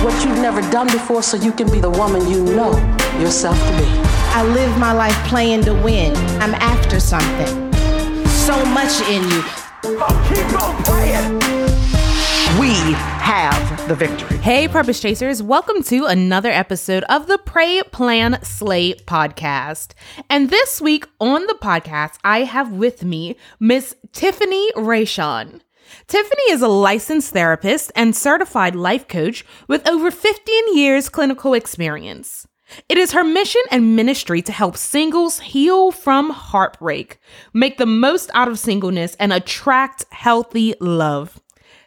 Do what you've never done before so you can be the woman you know yourself to be. I live my life playing to win. I'm after something. So much in you. keep on playing. We have the victory. Hey, Purpose Chasers, welcome to another episode of the Pray, Plan, Slay podcast. And this week on the podcast, I have with me Miss Tiffany Rayshon. Tiffany is a licensed therapist and certified life coach with over 15 years clinical experience. It is her mission and ministry to help singles heal from heartbreak, make the most out of singleness, and attract healthy love.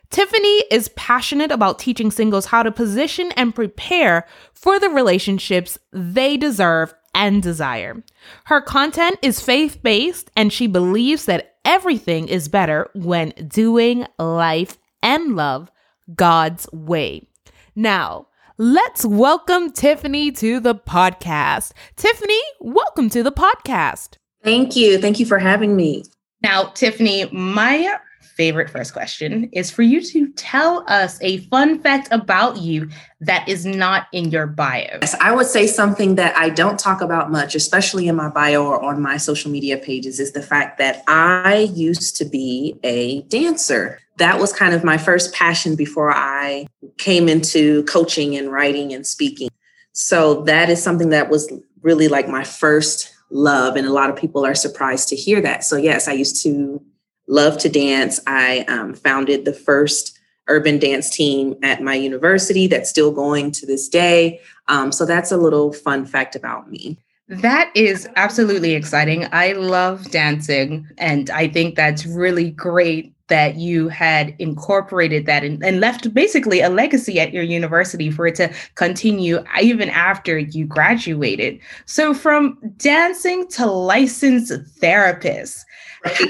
Tiffany is passionate about teaching singles how to position and prepare for the relationships they deserve and desire. Her content is faith based, and she believes that everything is better when doing life and love God's way. Now, let's welcome Tiffany to the podcast. Tiffany, welcome to the podcast. Thank you. Thank you for having me. Now, Tiffany, my favorite first question is for you to tell us a fun fact about you that is not in your bio. Yes, I would say something that I don't talk about much, especially in my bio or on my social media pages, is the fact that I used to be a dancer. That was kind of my first passion before I came into coaching and writing and speaking. So that is something that was really like my first love. And a lot of people are surprised to hear that. So, yes, I used to love to dance. I um, founded the first urban dance team at my university that's still going to this day. Um, so that's a little fun fact about me. That is absolutely exciting. I love dancing, and I think that's really great that you had incorporated that and, and, left basically a legacy at your university for it to continue even after you graduated. So, from dancing to licensed therapist, right. how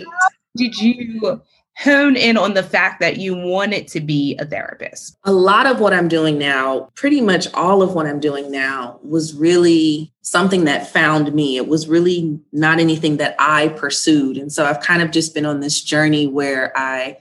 did you hone in on the fact that you wanted to be a therapist? A lot of what I'm doing now, pretty much all of what I'm doing now, was really something that found me. It was really not anything that I pursued. And so I've kind of just been on this journey where I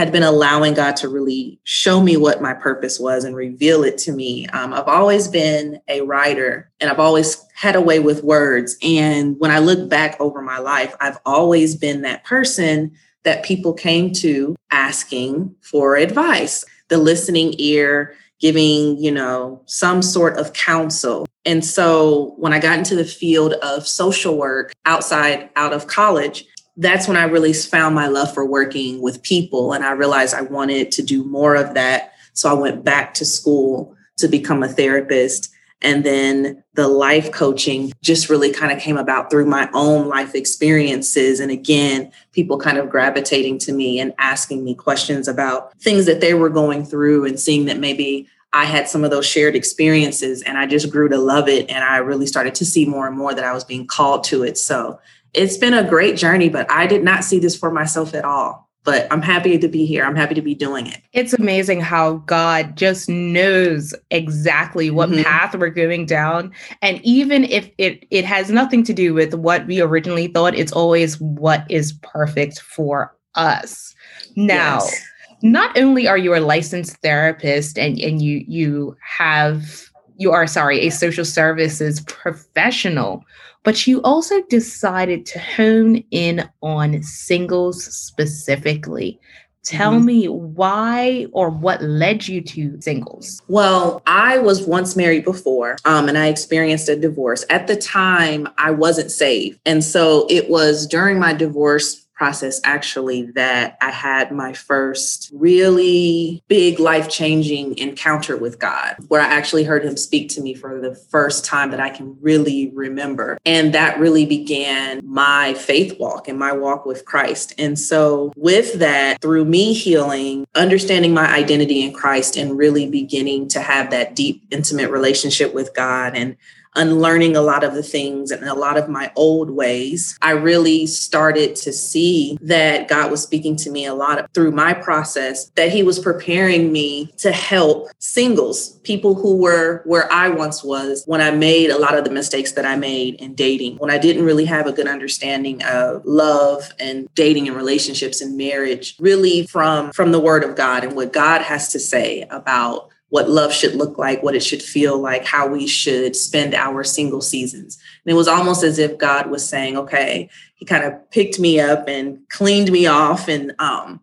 had been allowing God to really show me what my purpose was and reveal it to me. Um, I've always been a writer and I've always had a way with words. And when I look back over my life, I've always been that person that people came to asking for advice, the listening ear, giving, you know, some sort of counsel. And so when I got into the field of social work outside out of college, that's when I really found my love for working with people. And I realized I wanted to do more of that. So I went back to school to become a therapist. And then the life coaching just really kind of came about through my own life experiences. And again, people kind of gravitating to me and asking me questions about things that they were going through and seeing that maybe I had some of those shared experiences and I just grew to love it. And I really started to see more and more that I was being called to it. So it's been a great journey, but I did not see this for myself at all but I'm happy to be here. I'm happy to be doing it. It's amazing how God just knows exactly what mm-hmm. path we're going down. And even if it, it has nothing to do with what we originally thought, it's always what is perfect for us. Now, yes. not only are you a licensed therapist and, and you you have you are sorry, a social services professional, but you also decided to hone in on singles specifically. Tell mm-hmm. me why or what led you to singles? Well, I was once married before um, and I experienced a divorce. At the time, I wasn't saved. And so it was during my divorce process actually that I had my first really big life changing encounter with God, where I actually heard Him speak to me for the first time that I can really remember. And that really began my faith walk and my walk with Christ. And so, with that, through me healing, understanding my identity in Christ, and really beginning to have that deep, intimate relationship with God and unlearning a lot of the things and a lot of my old ways, I really started to see that God was speaking to me a lot through my process, that He was preparing me to help singles, people who were where I once was when I made a lot of the mistakes that I made in dating, when I didn't really have a good understanding of love and dating and relationships and marriage, really from, from the Word of God and what God has to say about what love should look like, what it should feel like, how we should spend our single seasons. And it was almost as if God was saying, okay, he kind of picked me up and cleaned me off and um,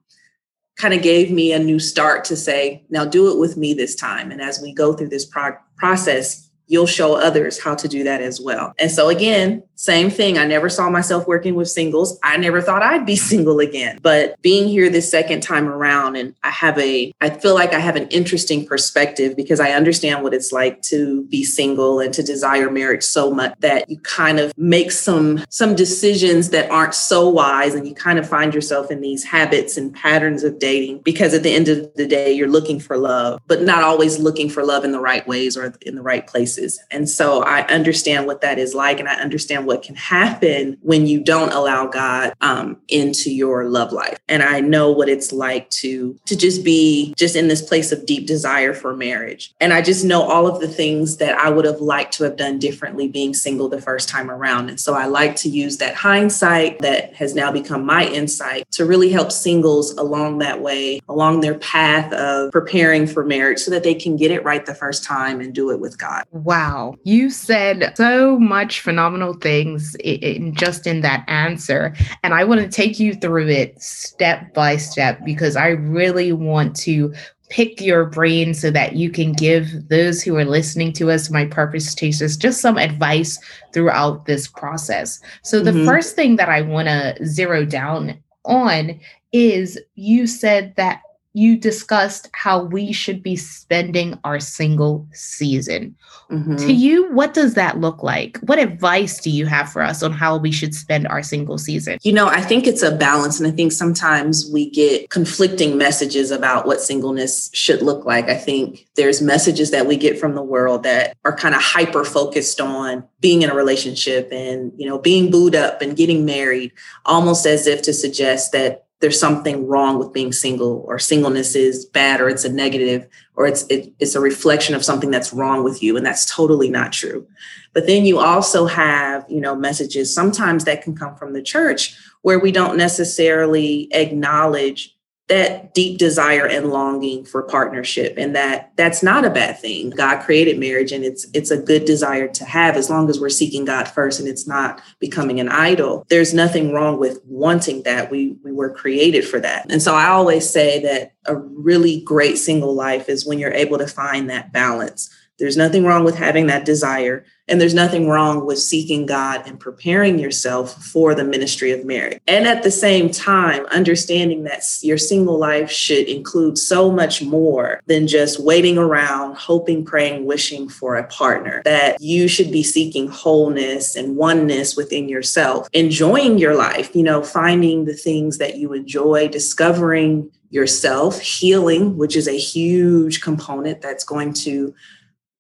kind of gave me a new start to say, now do it with me this time. And as we go through this pro- process, you'll show others how to do that as well. And so, again, same thing. I never saw myself working with singles. I never thought I'd be single again. But being here this second time around, and I have a, I feel like I have an interesting perspective because I understand what it's like to be single and to desire marriage so much that you kind of make some some decisions that aren't so wise, and you kind of find yourself in these habits and patterns of dating because at the end of the day, you're looking for love, but not always looking for love in the right ways or in the right places. And so I understand what that is like, and I understand what can happen when you don't allow God um, into your love life. And I know what it's like to to just be just in this place of deep desire for marriage. And I just know all of the things that I would have liked to have done differently being single the first time around. And so I like to use that hindsight that has now become my insight to really help singles along that way, along their path of preparing for marriage so that they can get it right the first time and do it with God. Wow. You said so much phenomenal things things in, just in that answer. And I want to take you through it step by step because I really want to pick your brain so that you can give those who are listening to us, my purpose chasers, just some advice throughout this process. So, the mm-hmm. first thing that I want to zero down on is you said that you discussed how we should be spending our single season. Mm-hmm. To you, what does that look like? What advice do you have for us on how we should spend our single season? You know, I think it's a balance. And I think sometimes we get conflicting messages about what singleness should look like. I think there's messages that we get from the world that are kind of hyper focused on being in a relationship and, you know, being booed up and getting married, almost as if to suggest that there's something wrong with being single or singleness is bad or it's a negative or it's it, it's a reflection of something that's wrong with you and that's totally not true. But then you also have you know messages sometimes that can come from the church where we don't necessarily acknowledge that deep desire and longing for partnership and that that's not a bad thing. God created marriage and it's it's a good desire to have as long as we're seeking god first and it's not becoming an idol. There's nothing wrong with wanting that. We we were created for that. And so i always say that a really great single life is when you're able to find that balance there's nothing wrong with having that desire and there's nothing wrong with seeking God and preparing yourself for the ministry of marriage. And at the same time, understanding that your single life should include so much more than just waiting around, hoping, praying, wishing for a partner, that you should be seeking wholeness and oneness within yourself, enjoying your life, you know, finding the things that you enjoy, discovering yourself, healing, which is a huge component that's going to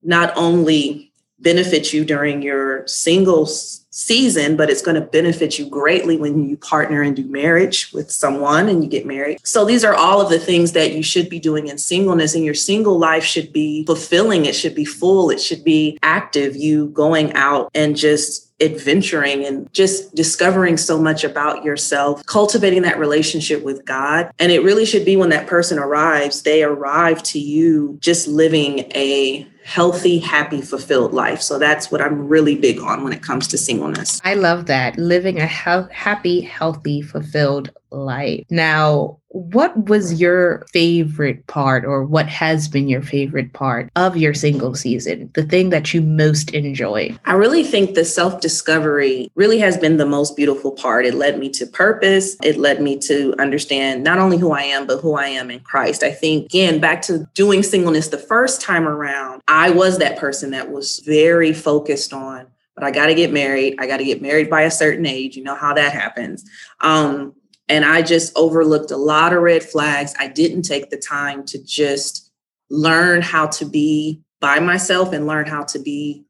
not only benefit you during your single season, but it's going to benefit you greatly when you partner and do marriage with someone and you get married. So these are all of the things that you should be doing in singleness and your single life should be fulfilling. It should be full. It should be active. You going out and just adventuring and just discovering so much about yourself, cultivating that relationship with God. And it really should be when that person arrives, they arrive to you just living a healthy, happy, fulfilled life. So that's what I'm really big on when it comes to singleness. I love that. Living a he- happy, healthy, fulfilled life. Now, what was your favorite part, or what has been your favorite part of your single season? The thing that you most enjoy? I really think the self discovery really has been the most beautiful part. It led me to purpose. It led me to understand not only who I am, but who I am in Christ. I think, again, back to doing singleness the first time around, I was that person that was very focused on but I got to get married. I got to get married by a certain age. You know how that happens. Um, and I just overlooked a lot of red flags. I didn't take the time to just learn how to be by myself and learn how to be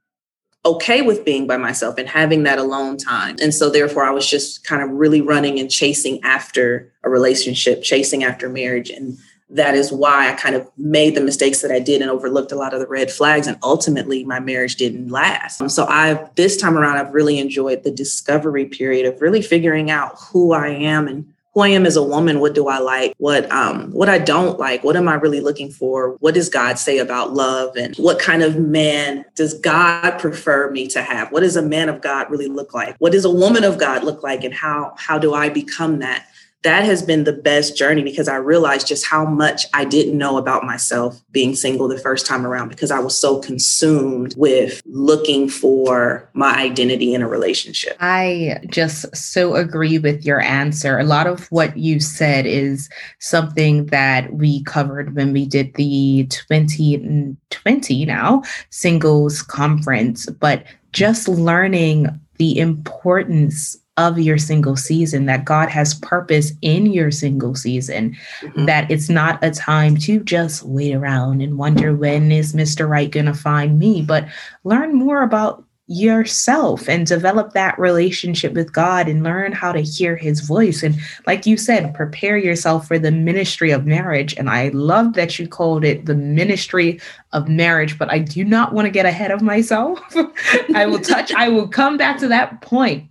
okay with being by myself and having that alone time. And so therefore I was just kind of really running and chasing after a relationship, chasing after marriage and that is why I kind of made the mistakes that I did and overlooked a lot of the red flags. And ultimately, my marriage didn't last. So I've this time around, I've really enjoyed the discovery period of really figuring out who I am and who I am as a woman. What do I like? What um what I don't like? What am I really looking for? What does God say about love? And what kind of man does God prefer me to have? What does a man of God really look like? What does a woman of God look like? And how how do I become that? That has been the best journey because I realized just how much I didn't know about myself being single the first time around because I was so consumed with looking for my identity in a relationship. I just so agree with your answer. A lot of what you said is something that we covered when we did the 2020 now singles conference, but just learning the importance of your single season, that God has purpose in your single season, mm-hmm. that it's not a time to just wait around and wonder when is Mr. Right going to find me, but learn more about yourself and develop that relationship with God and learn how to hear his voice. And like you said, prepare yourself for the ministry of marriage. And I love that you called it the ministry of marriage, but I do not want to get ahead of myself. I will touch, I will come back to that point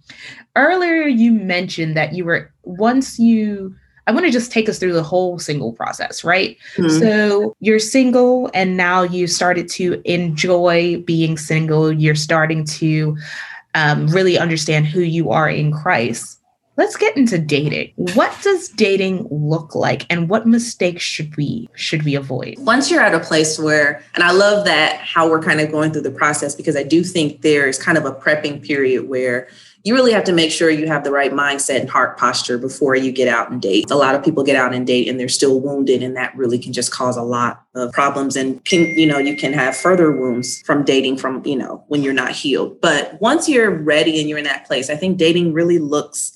earlier you mentioned that you were once you I want to just take us through the whole single process, right? Mm-hmm. So you're single and now you started to enjoy being single. You're starting to um, really understand who you are in Christ. Let's get into dating. What does dating look like and what mistakes should we should we avoid? Once you're at a place where and I love that how we're kind of going through the process because I do think there's kind of a prepping period where you really have to make sure you have the right mindset and heart posture before you get out and date. A lot of people get out and date and they're still wounded, and that really can just cause a lot of problems. And can, you know, you can have further wounds from dating from, you know, when you're not healed. But once you're ready and you're in that place, I think dating really looks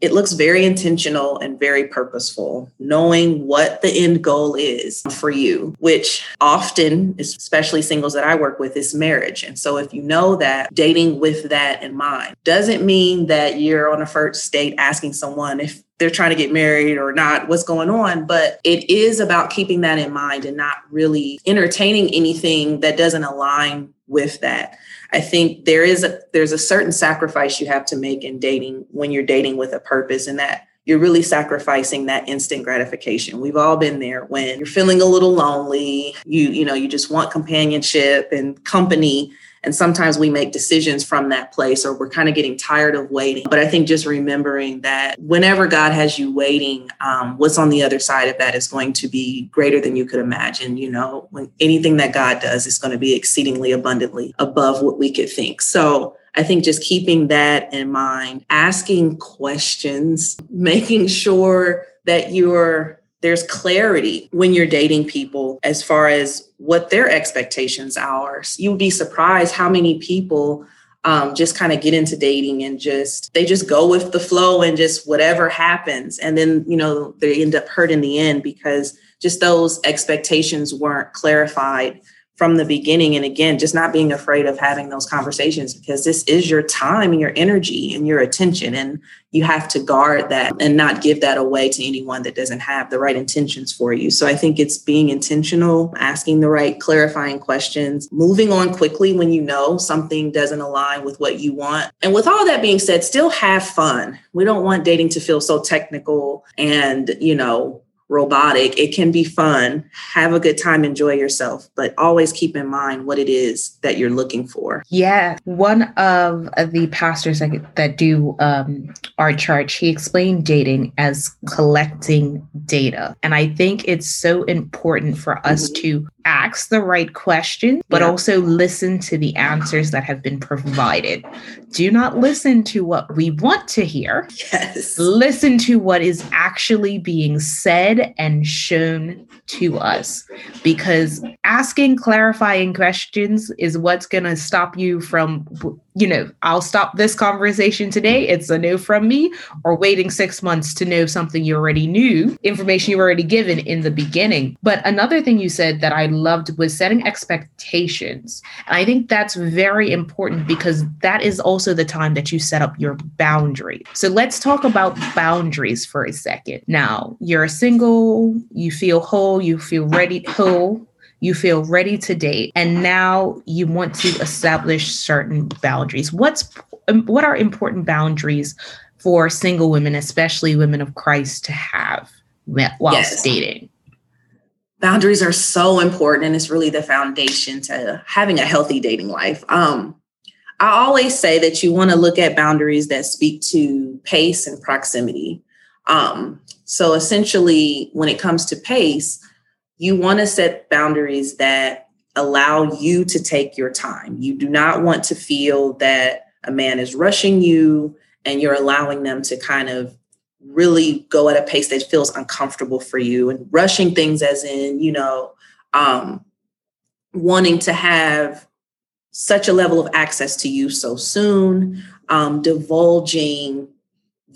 it looks very intentional and very purposeful, knowing what the end goal is for you, which often, especially singles that I work with, is marriage. And so, if you know that dating with that in mind doesn't mean that you're on a first date asking someone if they're trying to get married or not, what's going on. But it is about keeping that in mind and not really entertaining anything that doesn't align with that. I think there is a there's a certain sacrifice you have to make in dating when you're dating with a purpose and that you're really sacrificing that instant gratification. We've all been there when you're feeling a little lonely, you you know, you just want companionship and company and sometimes we make decisions from that place or we're kind of getting tired of waiting. But I think just remembering that whenever God has you waiting, um, what's on the other side of that is going to be greater than you could imagine. You know, when anything that God does is going to be exceedingly abundantly above what we could think. So I think just keeping that in mind, asking questions, making sure that you're there's clarity when you're dating people as far as what their expectations are. You would be surprised how many people um, just kind of get into dating and just they just go with the flow and just whatever happens and then you know they end up hurt in the end because just those expectations weren't clarified from the beginning. And again, just not being afraid of having those conversations because this is your time and your energy and your attention. And you have to guard that and not give that away to anyone that doesn't have the right intentions for you. So I think it's being intentional, asking the right clarifying questions, moving on quickly when you know something doesn't align with what you want. And with all that being said, still have fun. We don't want dating to feel so technical and, you know, robotic. It can be fun. Have a good time, enjoy yourself, but always keep in mind what it is that you're looking for. Yeah. One of the pastors that, that do um, our church, he explained dating as collecting data. And I think it's so important for us mm-hmm. to ask the right question, but yeah. also listen to the answers that have been provided. Do not listen to what we want to hear. Yes. Listen to what is actually being said and shown to us. Because asking clarifying questions is what's going to stop you from you know, I'll stop this conversation today. It's a no from me, or waiting six months to know something you already knew, information you were already given in the beginning. But another thing you said that I loved was setting expectations. And I think that's very important because that is also the time that you set up your boundary. So let's talk about boundaries for a second. Now, you're single, you feel whole, you feel ready, whole you feel ready to date and now you want to establish certain boundaries. What's um, what are important boundaries for single women especially women of christ to have while yes. dating? Boundaries are so important and it's really the foundation to having a healthy dating life. Um, i always say that you want to look at boundaries that speak to pace and proximity. Um, so essentially when it comes to pace you want to set boundaries that allow you to take your time. You do not want to feel that a man is rushing you and you're allowing them to kind of really go at a pace that feels uncomfortable for you and rushing things as in, you know, um, wanting to have such a level of access to you so soon, um, divulging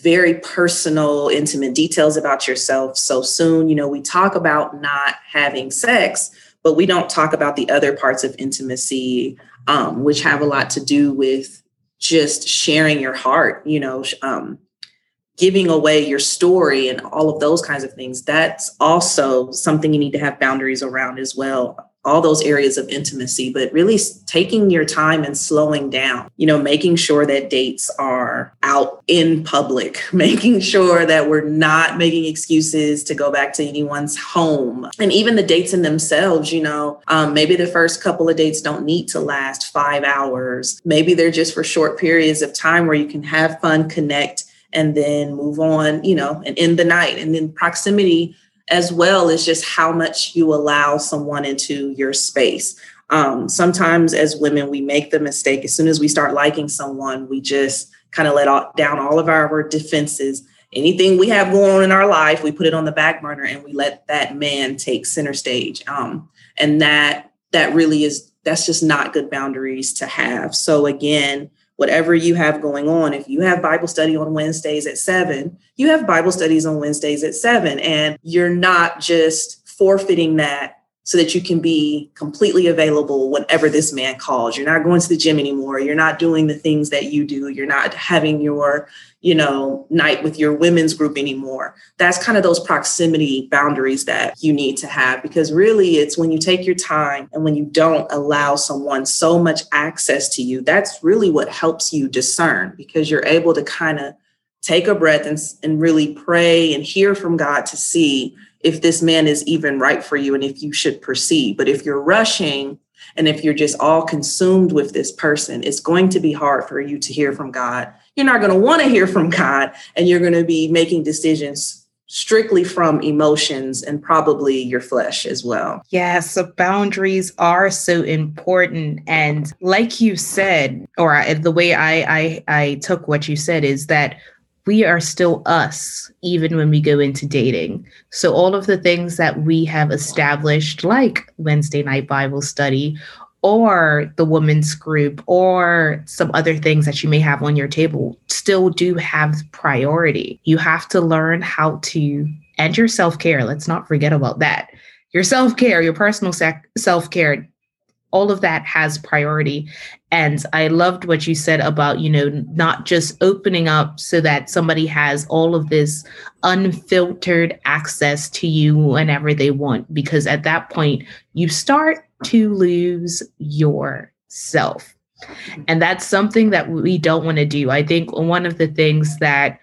very personal, intimate details about yourself so soon. You know, we talk about not having sex, but we don't talk about the other parts of intimacy, um, which have a lot to do with just sharing your heart, you know, um, giving away your story and all of those kinds of things. That's also something you need to have boundaries around as well all those areas of intimacy, but really taking your time and slowing down, you know, making sure that dates are out in public, making sure that we're not making excuses to go back to anyone's home. And even the dates in themselves, you know, um, maybe the first couple of dates don't need to last five hours. Maybe they're just for short periods of time where you can have fun, connect, and then move on, you know, and end the night. And then proximity as well as just how much you allow someone into your space. Um, sometimes, as women, we make the mistake as soon as we start liking someone, we just kind of let all, down all of our defenses. Anything we have going on in our life, we put it on the back burner and we let that man take center stage. Um, and that that really is that's just not good boundaries to have. So again, whatever you have going on. If you have Bible study on Wednesdays at seven, you have Bible studies on Wednesdays at seven, and you're not just forfeiting that so that you can be completely available whenever this man calls. You're not going to the gym anymore. You're not doing the things that you do. You're not having your you know, night with your women's group anymore. That's kind of those proximity boundaries that you need to have because really it's when you take your time and when you don't allow someone so much access to you, that's really what helps you discern because you're able to kind of take a breath and, and really pray and hear from God to see if this man is even right for you and if you should proceed. But if you're rushing, and if you're just all consumed with this person, it's going to be hard for you to hear from God you're not going to want to hear from God and you're going to be making decisions strictly from emotions and probably your flesh as well. Yes, so boundaries are so important. And like you said, or the way I, I I took what you said is that we are still us even when we go into dating. So all of the things that we have established, like Wednesday night Bible study or the women's group or some other things that you may have on your table still do have priority. You have to learn how to, and your self care, let's not forget about that. Your self care, your personal self care, all of that has priority. And I loved what you said about, you know, not just opening up so that somebody has all of this unfiltered access to you whenever they want, because at that point, you start to lose yourself. And that's something that we don't want to do. I think one of the things that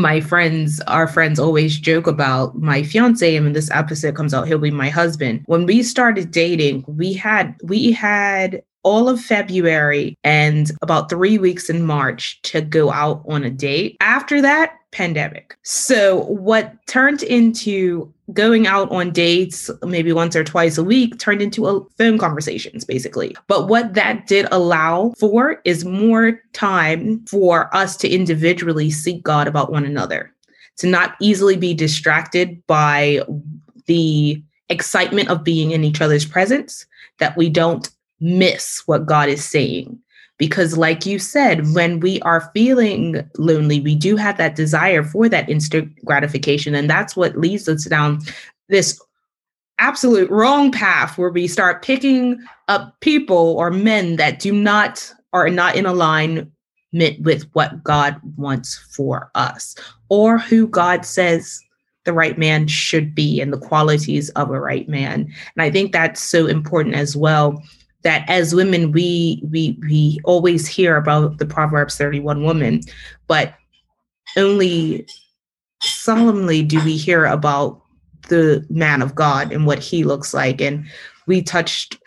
my friends, our friends always joke about my fiance, and when this episode comes out, he'll be my husband. When we started dating, we had we had all of February and about three weeks in March to go out on a date. After that, pandemic. So, what turned into going out on dates maybe once or twice a week turned into a phone conversations basically. But what that did allow for is more time for us to individually seek God about one another, to not easily be distracted by the excitement of being in each other's presence, that we don't miss what God is saying. Because like you said when we are feeling lonely we do have that desire for that instant gratification. And that's what leads us down this absolute wrong path where we start picking up people or men that do not are not in alignment with what God wants for us or who God says the right man should be and the qualities of a right man. And I think that's so important as well that as women we we we always hear about the Proverbs 31 woman, but only solemnly do we hear about the man of God and what he looks like. And we touched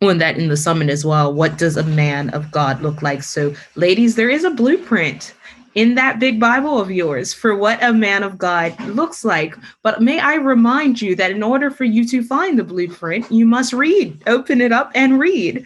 on that in the summit as well. What does a man of God look like? So, ladies, there is a blueprint in that big Bible of yours for what a man of God looks like. But may I remind you that in order for you to find the blueprint, you must read, open it up and read.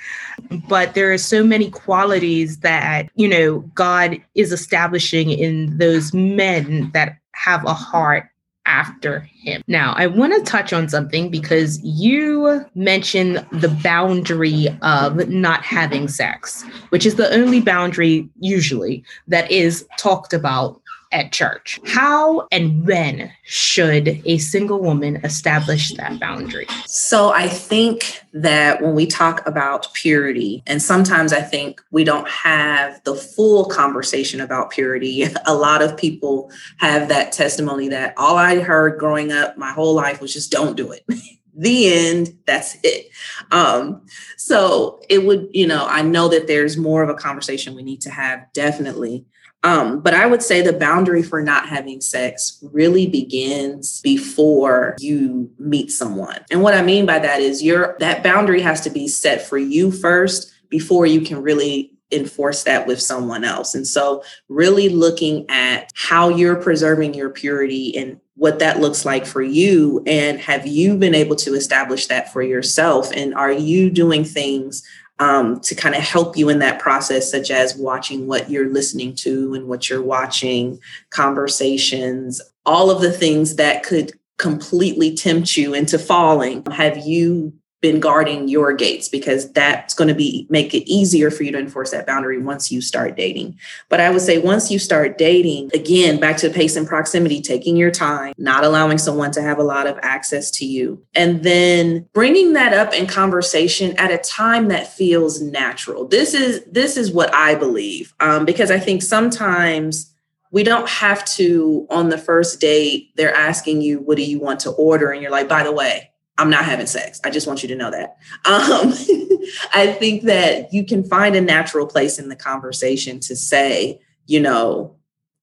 But there are so many qualities that, you know, God is establishing in those men that have a heart after him. Now, I want to touch on something because you mentioned the boundary of not having sex, which is the only boundary usually that is talked about at church. How and when should a single woman establish that boundary? So I think that when we talk about purity, and sometimes I think we don't have the full conversation about purity. A lot of people have that testimony that all I heard growing up my whole life was just don't do it. the end that's it um so it would you know i know that there's more of a conversation we need to have definitely um, but I would say the boundary for not having sex really begins before you meet someone. And what I mean by that is your that boundary has to be set for you first before you can really enforce that with someone else. And so really looking at how you're preserving your purity and what that looks like for you and have you been able to establish that for yourself and are you doing things um, to kind of help you in that process, such as watching what you're listening to and what you're watching, conversations, all of the things that could completely tempt you into falling. Have you been guarding your gates because that's going to be make it easier for you to enforce that boundary once you start dating. But I would say once you start dating, again, back to pace and proximity, taking your time, not allowing someone to have a lot of access to you, and then bringing that up in conversation at a time that feels natural. This is this is what I believe um, because I think sometimes we don't have to on the first date they're asking you what do you want to order and you're like by the way I'm not having sex. I just want you to know that. Um, I think that you can find a natural place in the conversation to say, you know,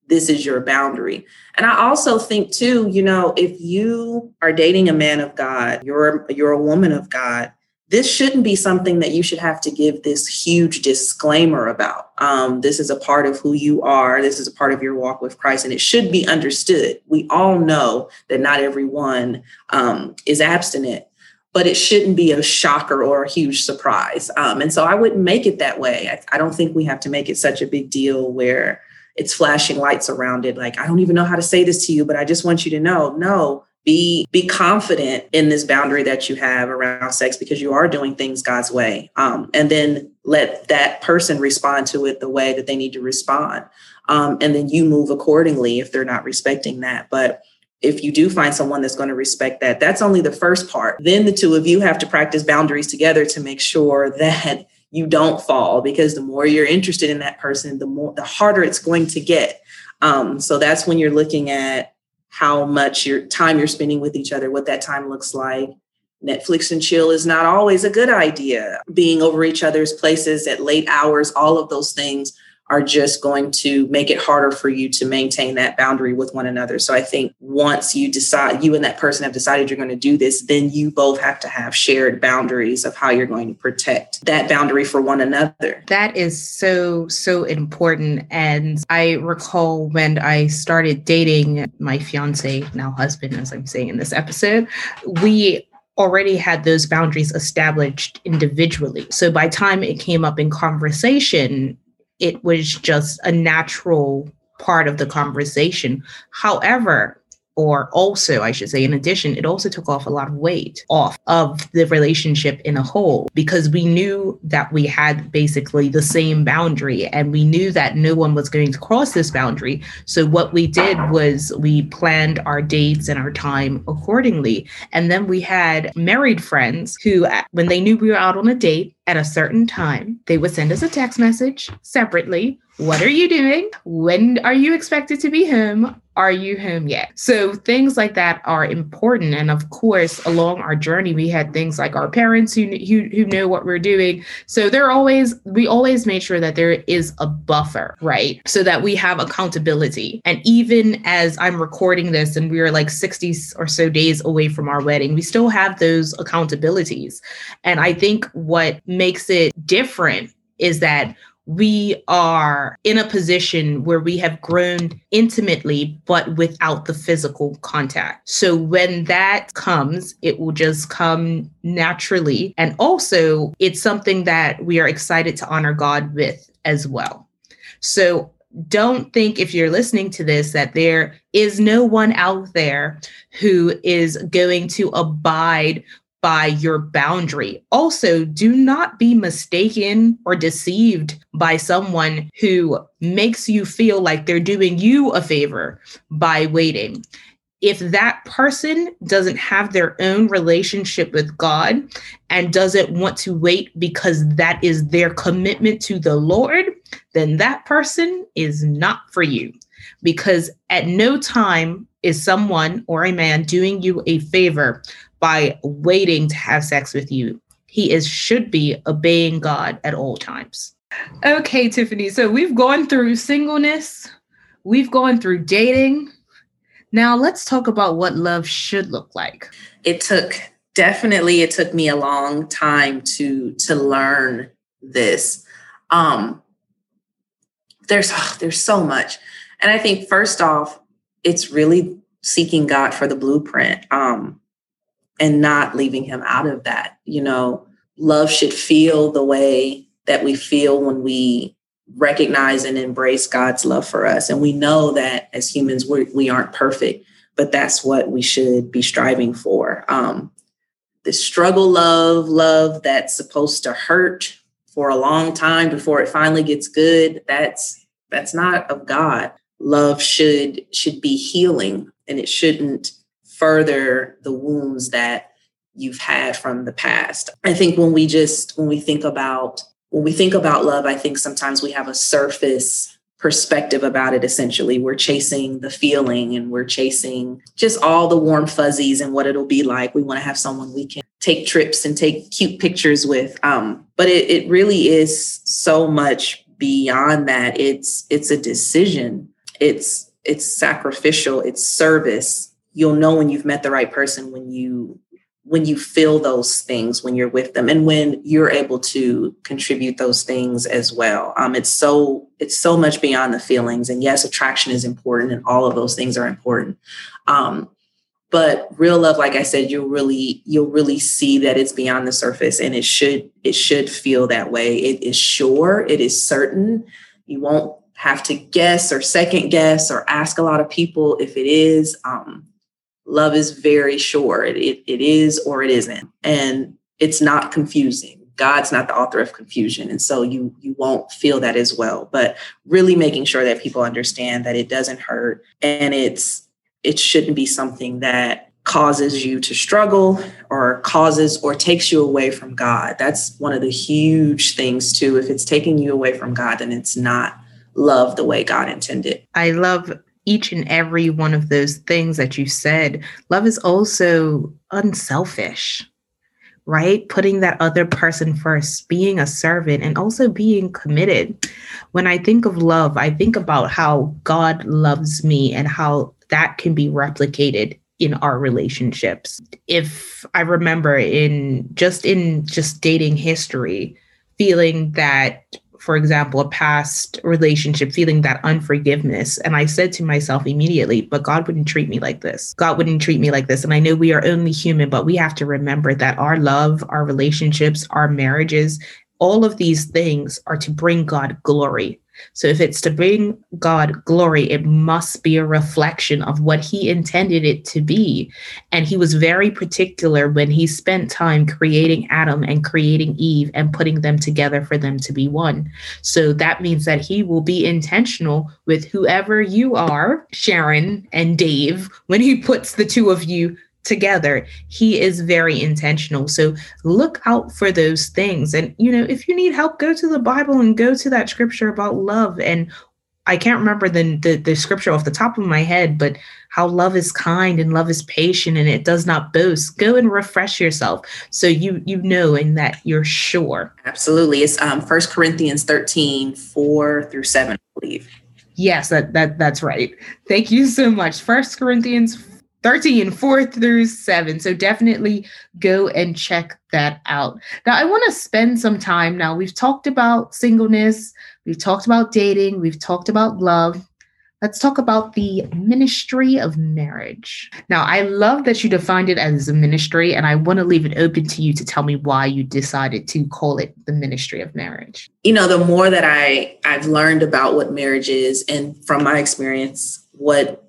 this is your boundary. And I also think too, you know, if you are dating a man of God, you're you're a woman of God, this shouldn't be something that you should have to give this huge disclaimer about. Um, this is a part of who you are. This is a part of your walk with Christ, and it should be understood. We all know that not everyone um, is abstinent, but it shouldn't be a shocker or a huge surprise. Um, and so I wouldn't make it that way. I, I don't think we have to make it such a big deal where it's flashing lights around it. Like, I don't even know how to say this to you, but I just want you to know no, be be confident in this boundary that you have around sex because you are doing things God's way. Um, and then let that person respond to it the way that they need to respond. Um, and then you move accordingly if they're not respecting that. But if you do find someone that's going to respect that, that's only the first part. Then the two of you have to practice boundaries together to make sure that you don't fall because the more you're interested in that person, the more the harder it's going to get. Um, so that's when you're looking at how much your time you're spending with each other, what that time looks like. Netflix and chill is not always a good idea. Being over each other's places at late hours, all of those things are just going to make it harder for you to maintain that boundary with one another. So I think once you decide, you and that person have decided you're going to do this, then you both have to have shared boundaries of how you're going to protect that boundary for one another. That is so, so important. And I recall when I started dating my fiance, now husband, as I'm saying in this episode, we already had those boundaries established individually. So by time it came up in conversation, it was just a natural part of the conversation. However, or also, I should say, in addition, it also took off a lot of weight off of the relationship in a whole because we knew that we had basically the same boundary and we knew that no one was going to cross this boundary. So, what we did was we planned our dates and our time accordingly. And then we had married friends who, uh, when they knew we were out on a date, at a certain time, they would send us a text message separately. What are you doing? When are you expected to be home? Are you home yet? So things like that are important. And of course, along our journey, we had things like our parents who, who, who know what we're doing. So they're always, we always made sure that there is a buffer, right? So that we have accountability. And even as I'm recording this and we're like 60 or so days away from our wedding, we still have those accountabilities. And I think what makes it different is that we are in a position where we have grown intimately, but without the physical contact. So when that comes, it will just come naturally. And also, it's something that we are excited to honor God with as well. So don't think if you're listening to this that there is no one out there who is going to abide by your boundary. Also, do not be mistaken or deceived by someone who makes you feel like they're doing you a favor by waiting. If that person doesn't have their own relationship with God and doesn't want to wait because that is their commitment to the Lord, then that person is not for you. Because at no time is someone or a man doing you a favor by waiting to have sex with you. He is should be obeying God at all times. Okay, Tiffany. So we've gone through singleness, we've gone through dating. Now let's talk about what love should look like. It took definitely it took me a long time to to learn this. Um there's oh, there's so much. And I think first off, it's really seeking God for the blueprint. Um and not leaving him out of that. You know, love should feel the way that we feel when we recognize and embrace God's love for us. And we know that as humans, we're, we aren't perfect, but that's what we should be striving for. Um, the struggle love, love that's supposed to hurt for a long time before it finally gets good, that's that's not of God. Love should should be healing and it shouldn't further the wounds that you've had from the past. I think when we just when we think about when we think about love, I think sometimes we have a surface perspective about it essentially. We're chasing the feeling and we're chasing just all the warm fuzzies and what it'll be like. We want to have someone we can take trips and take cute pictures with. Um, but it, it really is so much beyond that. It's it's a decision. It's it's sacrificial, it's service you'll know when you've met the right person when you when you feel those things when you're with them and when you're able to contribute those things as well. Um, it's so it's so much beyond the feelings. And yes attraction is important and all of those things are important. Um, but real love like i said you'll really you'll really see that it's beyond the surface and it should it should feel that way. It is sure. It is certain. You won't have to guess or second guess or ask a lot of people if it is. Um, love is very sure. It, it, it is or it isn't. And it's not confusing. God's not the author of confusion. And so you you won't feel that as well. But really making sure that people understand that it doesn't hurt and it's it shouldn't be something that causes you to struggle or causes or takes you away from God. That's one of the huge things too. If it's taking you away from God, then it's not love the way God intended. I love each and every one of those things that you said, love is also unselfish, right? Putting that other person first, being a servant, and also being committed. When I think of love, I think about how God loves me and how that can be replicated in our relationships. If I remember in just in just dating history, feeling that for example, a past relationship, feeling that unforgiveness. And I said to myself immediately, but God wouldn't treat me like this. God wouldn't treat me like this. And I know we are only human, but we have to remember that our love, our relationships, our marriages, all of these things are to bring God glory. So if it's to bring God glory, it must be a reflection of what he intended it to be. And he was very particular when he spent time creating Adam and creating Eve and putting them together for them to be one. So that means that he will be intentional with whoever you are, Sharon and Dave, when he puts the two of you together. He is very intentional. So look out for those things. And, you know, if you need help, go to the Bible and go to that scripture about love. And I can't remember the, the, the scripture off the top of my head, but how love is kind and love is patient and it does not boast. Go and refresh yourself so you you know and that you're sure. Absolutely. It's um First Corinthians 13, 4 through 7, I believe. Yes, that, that that's right. Thank you so much. First Corinthians 13, 4 through 7. So definitely go and check that out. Now, I want to spend some time now. We've talked about singleness, we've talked about dating, we've talked about love. Let's talk about the ministry of marriage. Now, I love that you defined it as a ministry, and I want to leave it open to you to tell me why you decided to call it the ministry of marriage. You know, the more that I I've learned about what marriage is, and from my experience, what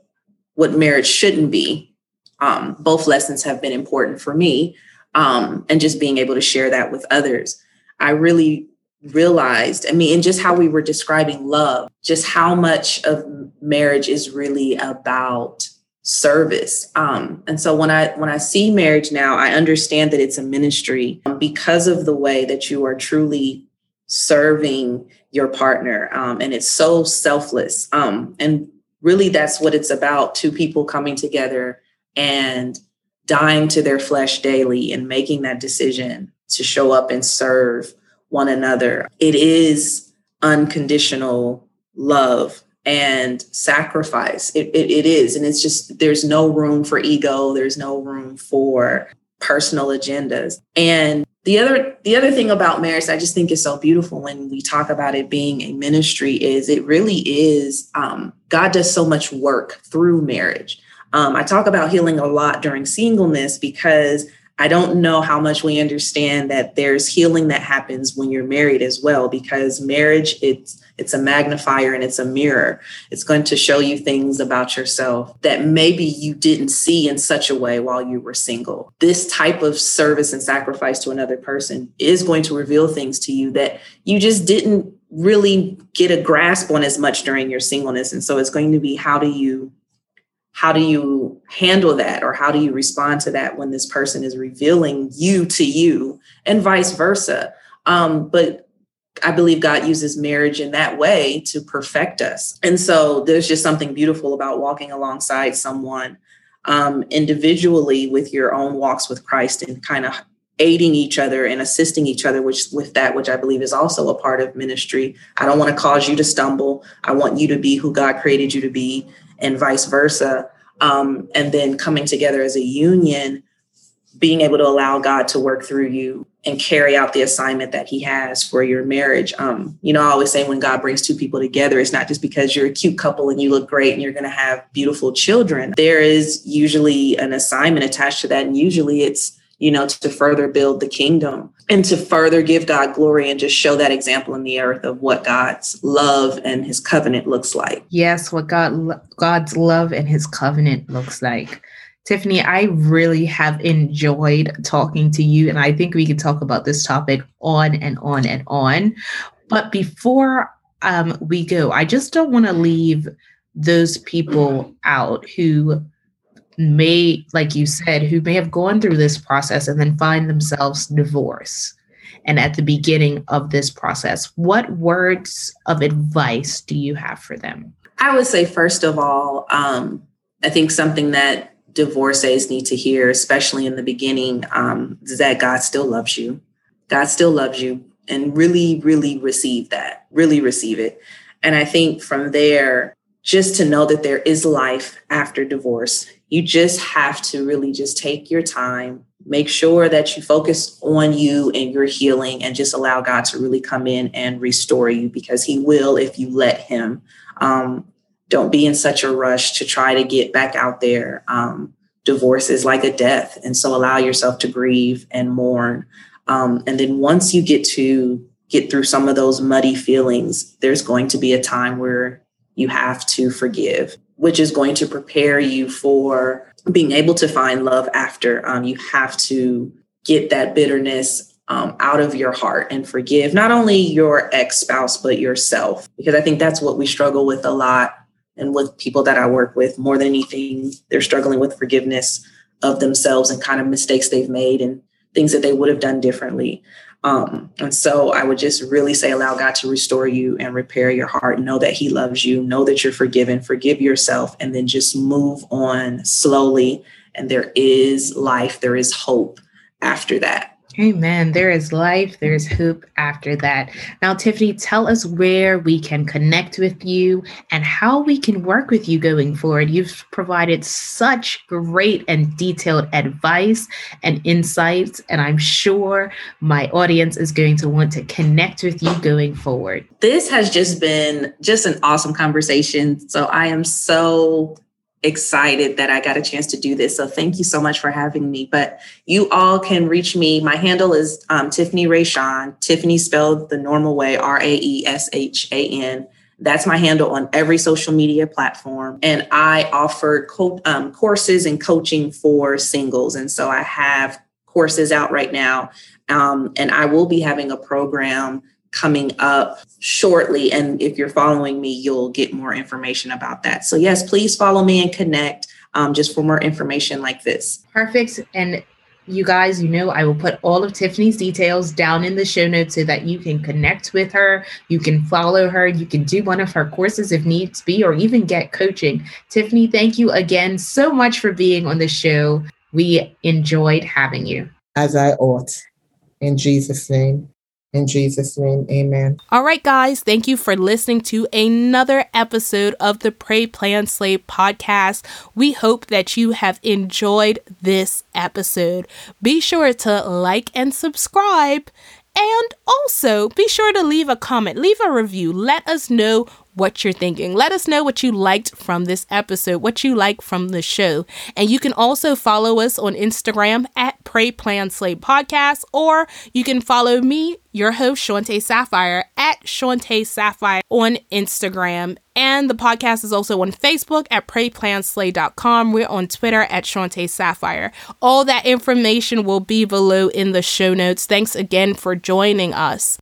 what marriage shouldn't be, um, both lessons have been important for me um, and just being able to share that with others. I really realized i mean and just how we were describing love just how much of marriage is really about service. Um, and so when i when i see marriage now i understand that it's a ministry because of the way that you are truly serving your partner um, and it's so selfless. Um, and really that's what it's about two people coming together and dying to their flesh daily and making that decision to show up and serve one another. It is unconditional love and sacrifice. It, it, it is. And it's just, there's no room for ego, there's no room for personal agendas. And the other the other thing about marriage I just think is so beautiful when we talk about it being a ministry is it really is um, God does so much work through marriage. Um, I talk about healing a lot during singleness because I don't know how much we understand that there's healing that happens when you're married as well, because marriage it's it's a magnifier and it's a mirror. It's going to show you things about yourself that maybe you didn't see in such a way while you were single. This type of service and sacrifice to another person is going to reveal things to you that you just didn't really get a grasp on as much during your singleness. And so it's going to be how do you how do you handle that? Or how do you respond to that when this person is revealing you to you and vice versa? Um, but i believe god uses marriage in that way to perfect us. And so there's just something beautiful about walking alongside someone um, individually with your own walks with christ and kind of aiding each other and assisting each other which with that which i believe is also a part of ministry. I don't want to cause you to stumble. I want you to be who god created you to be and vice versa. Um, and then coming together as a union, being able to allow God to work through you and carry out the assignment that He has for your marriage. Um, you know, I always say when God brings two people together, it's not just because you're a cute couple and you look great and you're going to have beautiful children. There is usually an assignment attached to that. And usually it's you know, to further build the kingdom and to further give God glory and just show that example in the earth of what God's love and his covenant looks like. Yes, what God God's love and his covenant looks like. Tiffany, I really have enjoyed talking to you and I think we could talk about this topic on and on and on. But before um, we go, I just don't want to leave those people out who may, like you said, who may have gone through this process and then find themselves divorced. And at the beginning of this process, what words of advice do you have for them? I would say, first of all, um, I think something that divorcees need to hear, especially in the beginning, um, is that God still loves you. God still loves you. And really, really receive that, really receive it. And I think from there, just to know that there is life after divorce you just have to really just take your time make sure that you focus on you and your healing and just allow god to really come in and restore you because he will if you let him. Um, don't be in such a rush to try to get back out there. Um, divorce is like a death and so allow yourself to grieve and mourn. Um, and then once you get to get through some of those muddy feelings, there's going to be a time where you have to forgive, which is going to prepare you for being able to find love after. Um, you have to get that bitterness um, out of your heart and forgive not only your ex spouse, but yourself, because I think that's what we struggle with a lot. And with people that I work with, more than anything, they're struggling with forgiveness of themselves and kind of mistakes they've made and things that they would have done differently. Um, and so I would just really say, allow God to restore you and repair your heart. Know that He loves you. Know that you're forgiven. Forgive yourself, and then just move on slowly. And there is life. There is hope after that. Amen. There is life, there is hope after that. Now, Tiffany, tell us where we can connect with you and how we can work with you going forward. You've provided such great and detailed advice and insights, and I'm sure my audience is going to want to connect with you going forward. This has just been just an awesome conversation. So I am so excited that I got a chance to do this. So thank you so much for having me. But you all can reach me. My handle is um, Tiffany Raeshan. Tiffany spelled the normal way, R A E S H A N. That's my handle on every social media platform. And I offer co- um, courses and coaching for singles. And so I have courses out right now. Um, and I will be having a program coming up shortly. And if you're following me, you'll get more information about that. So, yes, please follow me and connect um, just for more information like this. Perfect. And you guys, you know, I will put all of Tiffany's details down in the show notes so that you can connect with her. You can follow her. You can do one of her courses if needs be, or even get coaching. Tiffany, thank you again so much for being on the show. We enjoyed having you. As I ought. In Jesus' name. In Jesus' name, amen. All right, guys, thank you for listening to another episode of the Pray Plan Slay podcast. We hope that you have enjoyed this episode. Be sure to like and subscribe. And also be sure to leave a comment, leave a review. Let us know what you're thinking. Let us know what you liked from this episode, what you like from the show. And you can also follow us on Instagram at Pray Plan Slay Podcast, or you can follow me, your host, Shante Sapphire, at Shante Sapphire on Instagram. And the podcast is also on Facebook at PrayPlanSlay.com. We're on Twitter at Shante Sapphire. All that information will be below in the show notes. Thanks again for joining us.